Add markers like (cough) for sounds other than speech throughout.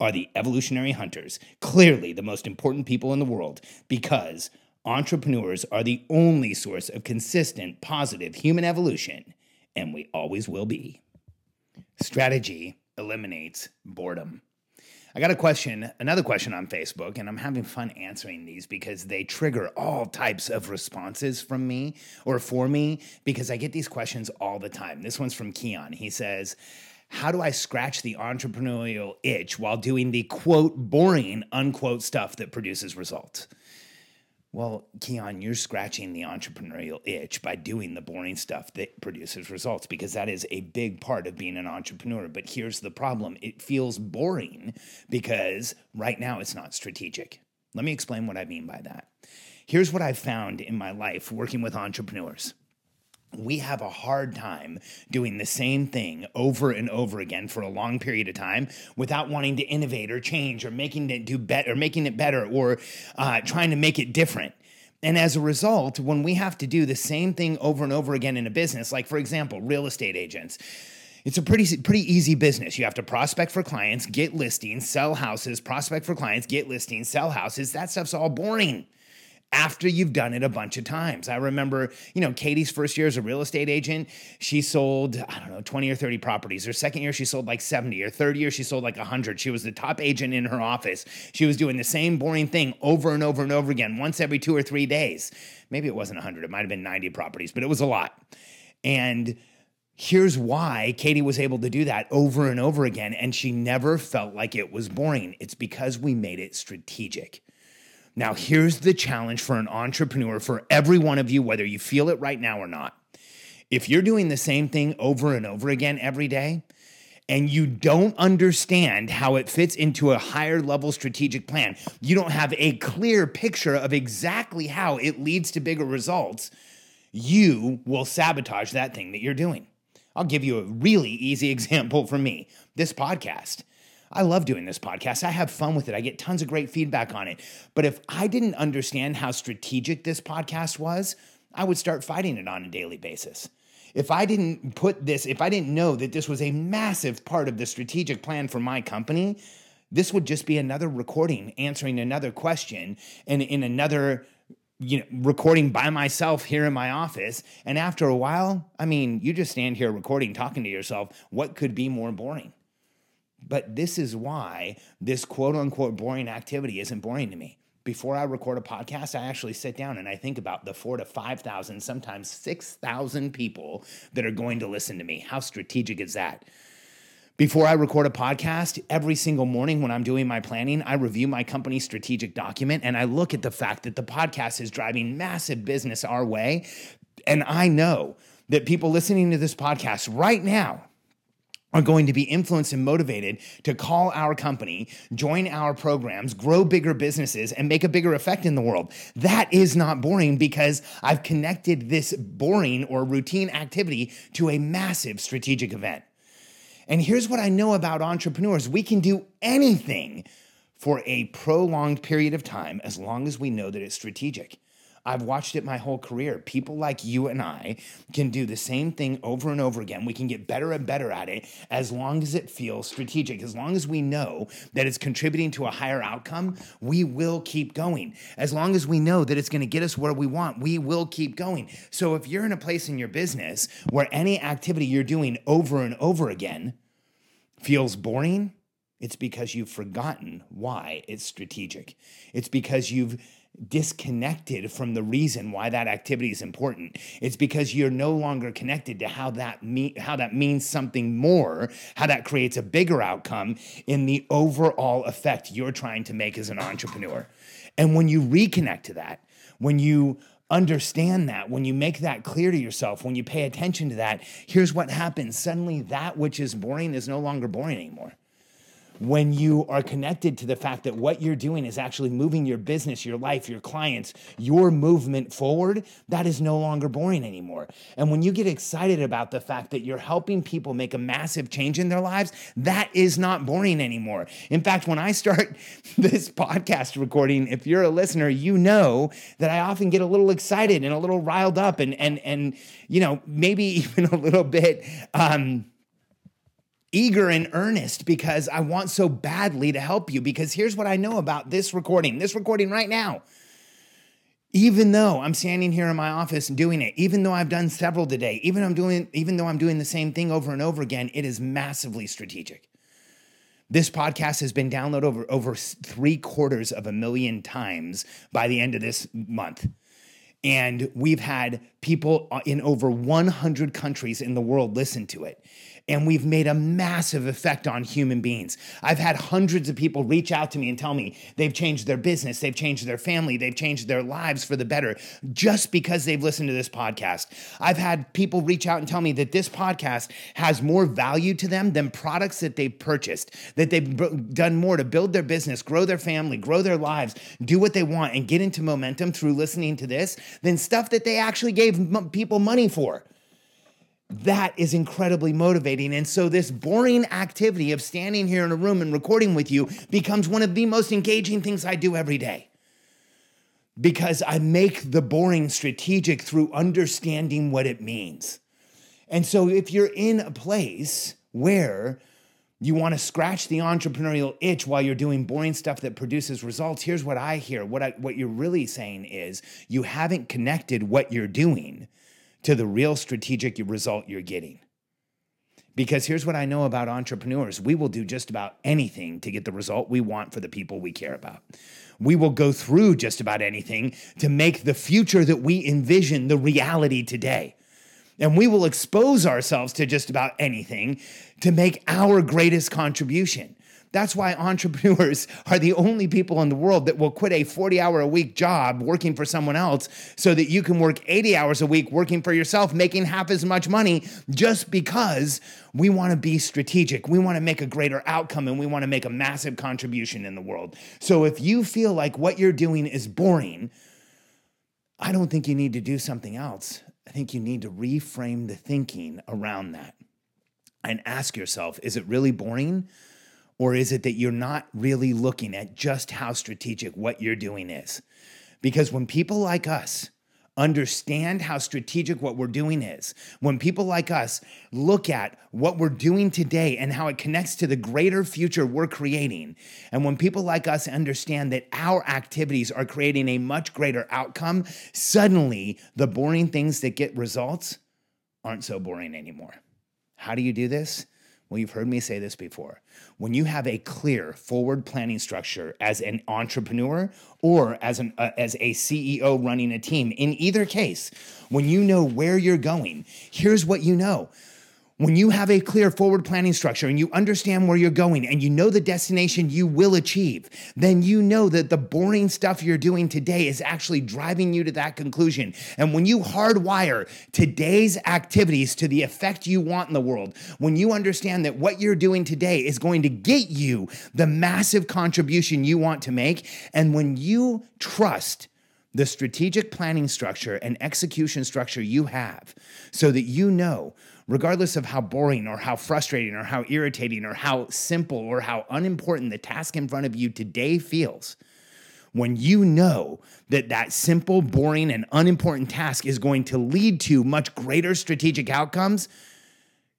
are the evolutionary hunters, clearly the most important people in the world, because entrepreneurs are the only source of consistent, positive human evolution, and we always will be. Strategy eliminates boredom. I got a question, another question on Facebook, and I'm having fun answering these because they trigger all types of responses from me or for me because I get these questions all the time. This one's from Keon. He says, how do I scratch the entrepreneurial itch while doing the quote boring unquote stuff that produces results? Well, Keon, you're scratching the entrepreneurial itch by doing the boring stuff that produces results because that is a big part of being an entrepreneur. But here's the problem it feels boring because right now it's not strategic. Let me explain what I mean by that. Here's what I've found in my life working with entrepreneurs we have a hard time doing the same thing over and over again for a long period of time without wanting to innovate or change or making it do better or making it better or uh, trying to make it different and as a result when we have to do the same thing over and over again in a business like for example real estate agents it's a pretty pretty easy business. You have to prospect for clients, get listings, sell houses, prospect for clients, get listings, sell houses. That stuff's all boring after you've done it a bunch of times. I remember, you know, Katie's first year as a real estate agent, she sold, I don't know, 20 or 30 properties. Her second year, she sold like 70. Her third year, she sold like 100. She was the top agent in her office. She was doing the same boring thing over and over and over again, once every two or three days. Maybe it wasn't 100, it might have been 90 properties, but it was a lot. And here's why Katie was able to do that over and over again. And she never felt like it was boring. It's because we made it strategic. Now, here's the challenge for an entrepreneur, for every one of you, whether you feel it right now or not. If you're doing the same thing over and over again every day, and you don't understand how it fits into a higher level strategic plan, you don't have a clear picture of exactly how it leads to bigger results, you will sabotage that thing that you're doing. I'll give you a really easy (laughs) example from me this podcast. I love doing this podcast. I have fun with it. I get tons of great feedback on it. But if I didn't understand how strategic this podcast was, I would start fighting it on a daily basis. If I didn't put this, if I didn't know that this was a massive part of the strategic plan for my company, this would just be another recording answering another question and in another you know recording by myself here in my office and after a while i mean you just stand here recording talking to yourself what could be more boring but this is why this quote unquote boring activity isn't boring to me. Before I record a podcast, I actually sit down and I think about the four to 5,000, sometimes 6,000 people that are going to listen to me. How strategic is that? Before I record a podcast, every single morning when I'm doing my planning, I review my company's strategic document and I look at the fact that the podcast is driving massive business our way. And I know that people listening to this podcast right now, are going to be influenced and motivated to call our company, join our programs, grow bigger businesses, and make a bigger effect in the world. That is not boring because I've connected this boring or routine activity to a massive strategic event. And here's what I know about entrepreneurs we can do anything for a prolonged period of time as long as we know that it's strategic. I've watched it my whole career. People like you and I can do the same thing over and over again. We can get better and better at it as long as it feels strategic. As long as we know that it's contributing to a higher outcome, we will keep going. As long as we know that it's going to get us where we want, we will keep going. So if you're in a place in your business where any activity you're doing over and over again feels boring, it's because you've forgotten why it's strategic. It's because you've disconnected from the reason why that activity is important. It's because you're no longer connected to how that how that means something more, how that creates a bigger outcome in the overall effect you're trying to make as an entrepreneur. And when you reconnect to that, when you understand that, when you make that clear to yourself, when you pay attention to that, here's what happens. Suddenly that which is boring is no longer boring anymore when you are connected to the fact that what you're doing is actually moving your business, your life, your clients, your movement forward, that is no longer boring anymore. And when you get excited about the fact that you're helping people make a massive change in their lives, that is not boring anymore. In fact, when I start (laughs) this podcast recording, if you're a listener, you know that I often get a little excited and a little riled up and and and you know, maybe (laughs) even a little bit um eager and earnest because I want so badly to help you. Because here's what I know about this recording, this recording right now. Even though I'm standing here in my office and doing it, even though I've done several today, even I'm doing, even though I'm doing the same thing over and over again, it is massively strategic. This podcast has been downloaded over over three quarters of a million times by the end of this month. And we've had people uh, in over 100 countries in the world listen to it and we've made a massive effect on human beings. I've had hundreds of people reach out to me and tell me they've changed their business, they've changed their family, they've changed their lives for the better just because they've listened to this podcast. I've had people reach out and tell me that this podcast has more value to them than products that they've purchased, that they've done more to build their business, grow their family, grow their lives, do what they want, and get into momentum through listening to this than stuff that they actually gave people money for that is incredibly motivating. And so, this boring activity of standing here in a room and recording with you becomes one of the most engaging things I do every day. Because I make the boring strategic through understanding what it means. And so, if you're in a place where you want to scratch the entrepreneurial itch while you're doing boring stuff that produces results, here's what I hear. What, I, what you're really saying is you haven't connected what you're doing to the real strategic result you're getting. Because here's what I know about entrepreneurs we will do just about anything to get the result we want for the people we care about. We will go through just about anything to make the future that we envision the reality today. And we will expose ourselves to just about anything to make our greatest contribution. That's why entrepreneurs (laughs) are the only people in the world that will quit a 40 hour a week job working for someone else so that you can work 80 hours a week working for yourself, making half as much money just because we want to be strategic. We want to make a greater outcome and we want to make a massive contribution in the world. So if you feel like what you're doing is boring, I don't think you need to do something else. I think you need to reframe the thinking around that and ask yourself is it really boring? Or is it that you're not really looking at just how strategic what you're doing is? Because when people like us understand how strategic what we're doing is, when people like us look at what we're doing today and how it connects to the greater future we're creating, and when people like us understand that our activities are creating a much greater outcome, suddenly the boring things that get results aren't so boring anymore. How do you do this? Well, you've heard me say this before. When you have a clear forward planning structure as an entrepreneur or as an uh, as a CEO running a team, in either case, when you know where you're going, here's what you know. When you have a clear forward planning structure and you understand where you're going and you know the destination you will achieve, then you know that the boring stuff you're doing today is actually driving you to that conclusion. And when you hardwire today's activities to the effect you want in the world, when you understand that what you're doing today is going to get you the massive contribution you want to make, and when you trust the strategic planning structure and execution structure you have so that you know regardless of how boring or how frustrating or how irritating or how simple or how unimportant the task in front of you today feels, when you know that that simple, boring, and unimportant task is going to lead to much greater strategic outcomes,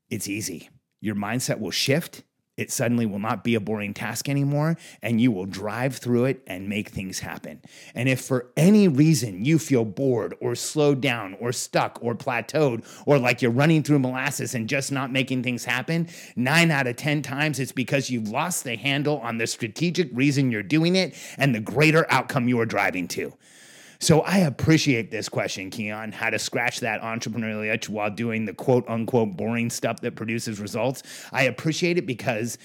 it's easy. Your mindset will shift it suddenly will not be a boring task anymore, and you will drive through it and make things happen. And if for any reason you feel bored or slowed down or stuck or plateaued or like you're running through molasses and just not making things happen, nine out of 10 times it's because you've lost the handle on the strategic reason you're doing it and the greater outcome you are driving to. So I appreciate this question, Keon, how to scratch that entrepreneurial itch while doing the quote unquote boring stuff that produces results. I appreciate it because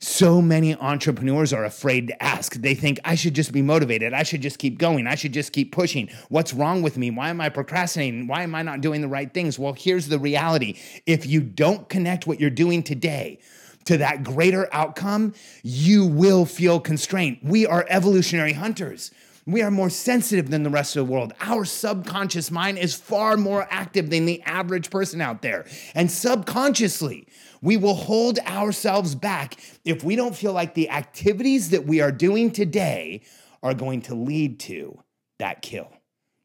so many entrepreneurs are afraid to ask. They think, I should just be motivated. I should just keep going. I should just keep pushing. What's wrong with me? Why am I procrastinating? Why am I not doing the right things? Well, here's the reality if you don't connect what you're doing today, to that greater outcome, you will feel constrained. We are evolutionary hunters. We are more sensitive than the rest of the world. Our subconscious mind is far more active than the average person out there. And subconsciously, we will hold ourselves back if we don't feel like the activities that we are doing today are going to lead to that kill,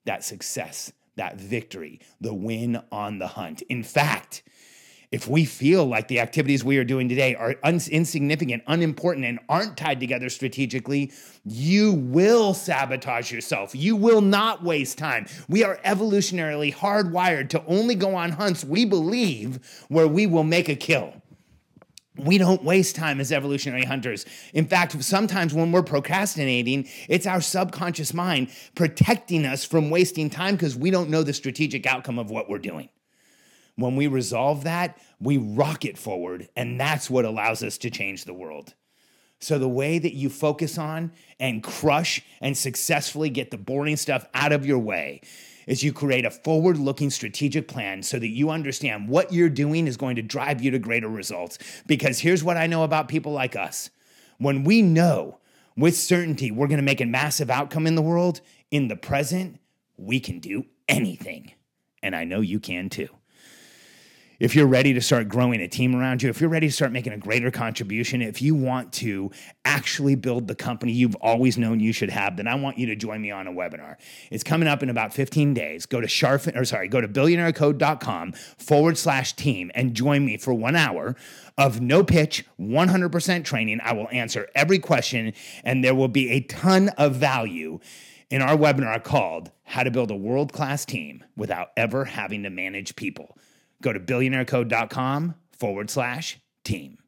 that success, that victory, the win on the hunt. In fact, if we feel like the activities we are doing today are un- insignificant, unimportant, and aren't tied together strategically, you will sabotage yourself. You will not waste time. We are evolutionarily hardwired to only go on hunts we believe where we will make a kill. We don't waste time as evolutionary hunters. In fact, sometimes when we're procrastinating, it's our subconscious mind protecting us from wasting time because we don't know the strategic outcome of what we're doing. When we resolve that, we rocket forward, and that's what allows us to change the world. So, the way that you focus on and crush and successfully get the boring stuff out of your way is you create a forward looking strategic plan so that you understand what you're doing is going to drive you to greater results. Because here's what I know about people like us when we know with certainty we're going to make a massive outcome in the world, in the present, we can do anything. And I know you can too if you're ready to start growing a team around you, if you're ready to start making a greater contribution, if you want to actually build the company you've always known you should have, then I want you to join me on a webinar. It's coming up in about 15 days. Go to charfen or sorry, go to billionairecode.com forward slash team and join me for one hour of no pitch, 100% training. I will answer every question and there will be a ton of value in our webinar called How to Build a World Class Team Without Ever Having to Manage People. Go to billionairecode.com forward slash team.